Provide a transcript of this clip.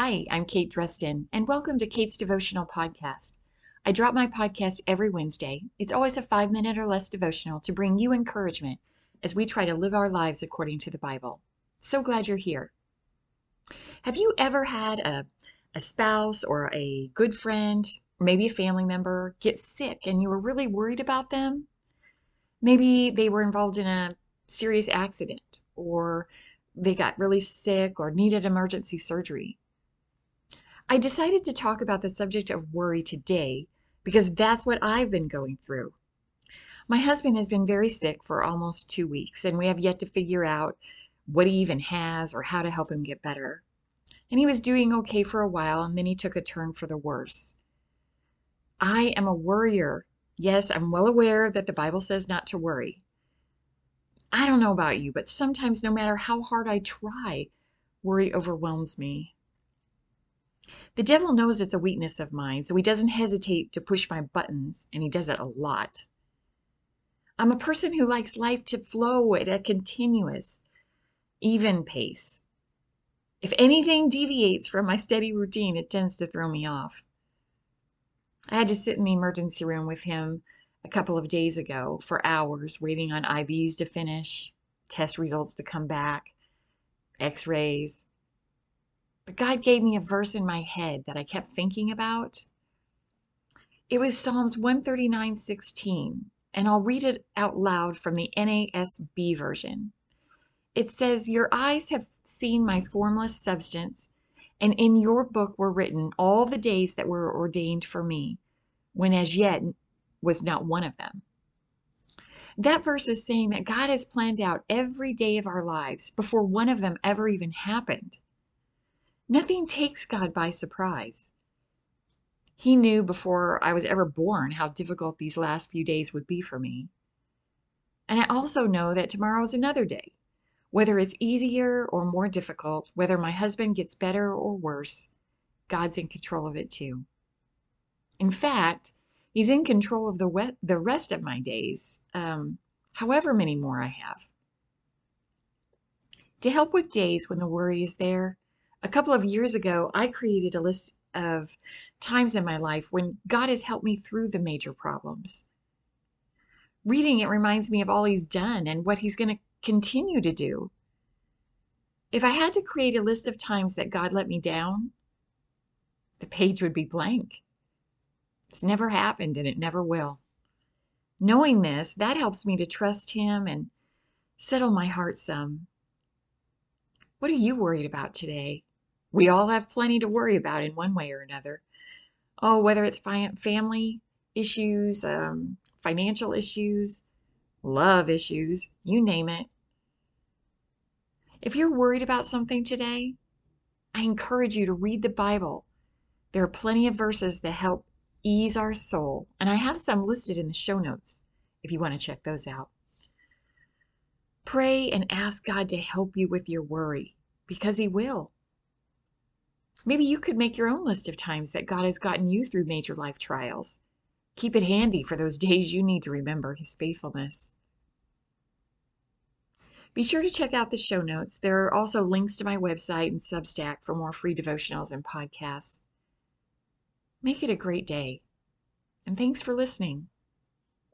Hi, I'm Kate Dreston, and welcome to Kate's Devotional Podcast. I drop my podcast every Wednesday. It's always a five minute or less devotional to bring you encouragement as we try to live our lives according to the Bible. So glad you're here. Have you ever had a, a spouse or a good friend, maybe a family member, get sick and you were really worried about them? Maybe they were involved in a serious accident or they got really sick or needed emergency surgery. I decided to talk about the subject of worry today because that's what I've been going through. My husband has been very sick for almost two weeks, and we have yet to figure out what he even has or how to help him get better. And he was doing okay for a while, and then he took a turn for the worse. I am a worrier. Yes, I'm well aware that the Bible says not to worry. I don't know about you, but sometimes, no matter how hard I try, worry overwhelms me. The devil knows it's a weakness of mine, so he doesn't hesitate to push my buttons, and he does it a lot. I'm a person who likes life to flow at a continuous, even pace. If anything deviates from my steady routine, it tends to throw me off. I had to sit in the emergency room with him a couple of days ago for hours waiting on IVs to finish, test results to come back, x rays. But God gave me a verse in my head that I kept thinking about. It was Psalms 139 16, and I'll read it out loud from the NASB version. It says, Your eyes have seen my formless substance, and in your book were written all the days that were ordained for me, when as yet was not one of them. That verse is saying that God has planned out every day of our lives before one of them ever even happened. Nothing takes God by surprise. He knew before I was ever born how difficult these last few days would be for me. And I also know that tomorrow is another day. Whether it's easier or more difficult, whether my husband gets better or worse, God's in control of it too. In fact, He's in control of the, we- the rest of my days, um, however many more I have. To help with days when the worry is there, a couple of years ago, I created a list of times in my life when God has helped me through the major problems. Reading it reminds me of all He's done and what He's going to continue to do. If I had to create a list of times that God let me down, the page would be blank. It's never happened and it never will. Knowing this, that helps me to trust Him and settle my heart some. What are you worried about today? We all have plenty to worry about in one way or another. Oh, whether it's family issues, um, financial issues, love issues, you name it. If you're worried about something today, I encourage you to read the Bible. There are plenty of verses that help ease our soul. And I have some listed in the show notes if you want to check those out. Pray and ask God to help you with your worry because He will. Maybe you could make your own list of times that God has gotten you through major life trials. Keep it handy for those days you need to remember His faithfulness. Be sure to check out the show notes. There are also links to my website and Substack for more free devotionals and podcasts. Make it a great day. And thanks for listening.